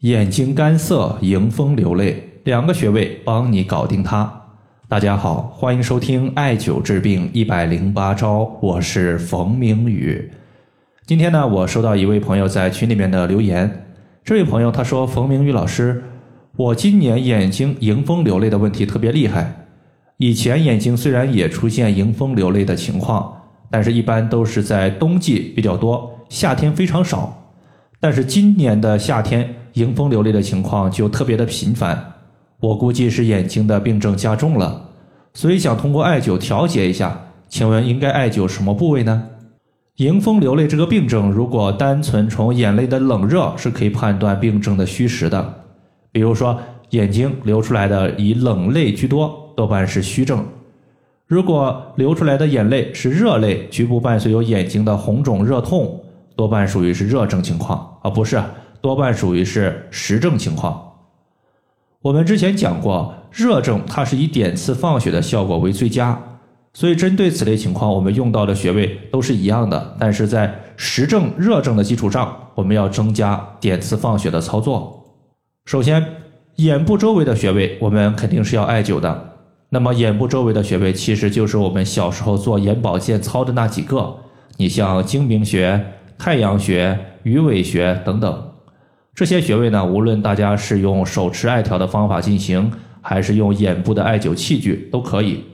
眼睛干涩、迎风流泪，两个穴位帮你搞定它。大家好，欢迎收听艾灸治病一百零八招，我是冯明宇。今天呢，我收到一位朋友在群里面的留言，这位朋友他说：“冯明宇老师，我今年眼睛迎风流泪的问题特别厉害。以前眼睛虽然也出现迎风流泪的情况，但是一般都是在冬季比较多，夏天非常少。但是今年的夏天。”迎风流泪的情况就特别的频繁，我估计是眼睛的病症加重了，所以想通过艾灸调节一下。请问应该艾灸什么部位呢？迎风流泪这个病症，如果单纯从眼泪的冷热是可以判断病症的虚实的。比如说眼睛流出来的以冷泪居多，多半是虚症；如果流出来的眼泪是热泪，局部伴随有眼睛的红肿热痛，多半属于是热症情况，而不是。多半属于是实症情况。我们之前讲过，热症它是以点刺放血的效果为最佳，所以针对此类情况，我们用到的穴位都是一样的。但是在实症热症的基础上，我们要增加点刺放血的操作。首先，眼部周围的穴位我们肯定是要艾灸的。那么，眼部周围的穴位其实就是我们小时候做眼保健操的那几个，你像睛明穴、太阳穴、鱼尾穴等等。这些穴位呢，无论大家是用手持艾条的方法进行，还是用眼部的艾灸器具都可以。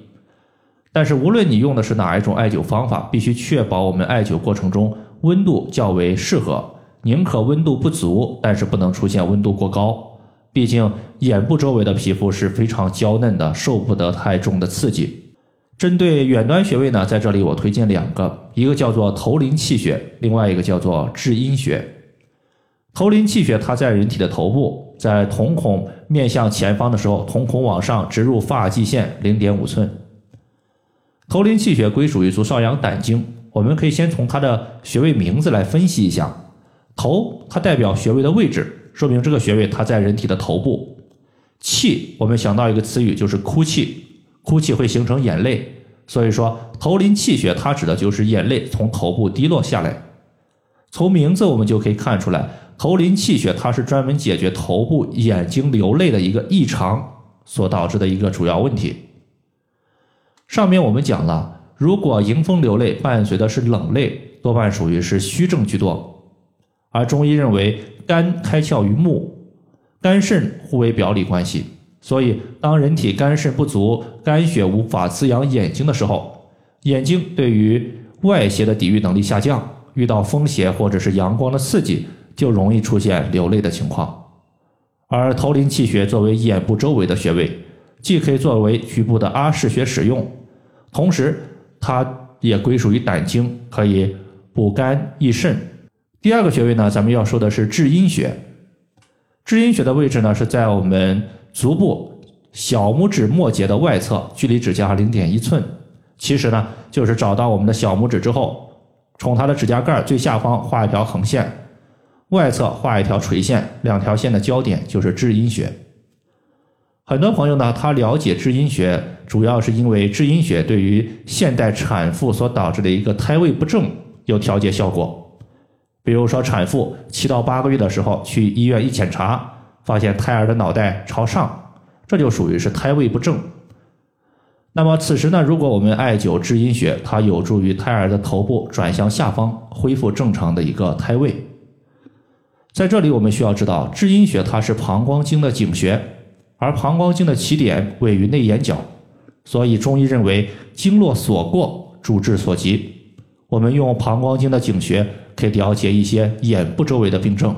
但是无论你用的是哪一种艾灸方法，必须确保我们艾灸过程中温度较为适合，宁可温度不足，但是不能出现温度过高。毕竟眼部周围的皮肤是非常娇嫩的，受不得太重的刺激。针对远端穴位呢，在这里我推荐两个，一个叫做头陵气穴，另外一个叫做至阴穴。头陵气血，它在人体的头部，在瞳孔面向前方的时候，瞳孔往上直入发际线零点五寸。头陵气血归属于足少阳胆经，我们可以先从它的穴位名字来分析一下。头，它代表穴位的位置，说明这个穴位它在人体的头部。气，我们想到一个词语就是哭泣，哭泣会形成眼泪，所以说头陵气血它指的就是眼泪从头部滴落下来。从名字我们就可以看出来。头陵气血，它是专门解决头部眼睛流泪的一个异常所导致的一个主要问题。上面我们讲了，如果迎风流泪伴随的是冷泪，多半属于是虚症居多。而中医认为，肝开窍于目，肝肾互为表里关系，所以当人体肝肾不足，肝血无法滋养眼睛的时候，眼睛对于外邪的抵御能力下降，遇到风邪或者是阳光的刺激。就容易出现流泪的情况，而头陵气穴作为眼部周围的穴位，既可以作为局部的阿是穴使用，同时它也归属于胆经，可以补肝益肾。第二个穴位呢，咱们要说的是至阴穴。至阴穴的位置呢，是在我们足部小拇指末节的外侧，距离指甲零点一寸。其实呢，就是找到我们的小拇指之后，从它的指甲盖最下方画一条横线。外侧画一条垂线，两条线的交点就是至阴穴。很多朋友呢，他了解至阴穴，主要是因为至阴穴对于现代产妇所导致的一个胎位不正有调节效果。比如说，产妇七到八个月的时候去医院一检查，发现胎儿的脑袋朝上，这就属于是胎位不正。那么此时呢，如果我们艾灸至阴穴，它有助于胎儿的头部转向下方，恢复正常的一个胎位。在这里，我们需要知道，至阴穴它是膀胱经的井穴，而膀胱经的起点位于内眼角，所以中医认为经络所过，主治所及。我们用膀胱经的井穴可以了解一些眼部周围的病症，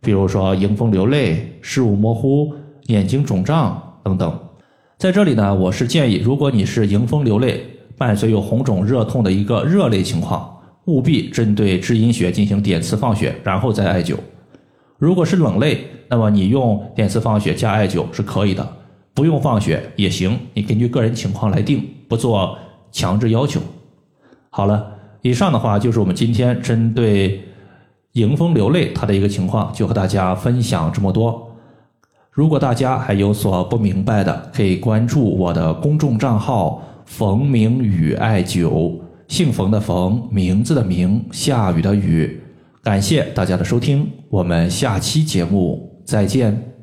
比如说迎风流泪、视物模糊、眼睛肿胀等等。在这里呢，我是建议，如果你是迎风流泪，伴随有红肿热痛的一个热类情况，务必针对至阴穴进行点刺放血，然后再艾灸。如果是冷泪，那么你用点刺放血加艾灸是可以的，不用放血也行，你根据个人情况来定，不做强制要求。好了，以上的话就是我们今天针对迎风流泪它的一个情况，就和大家分享这么多。如果大家还有所不明白的，可以关注我的公众账号“冯明宇艾灸”，姓冯的冯，名字的名，下雨的雨。感谢大家的收听，我们下期节目再见。